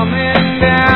coming down.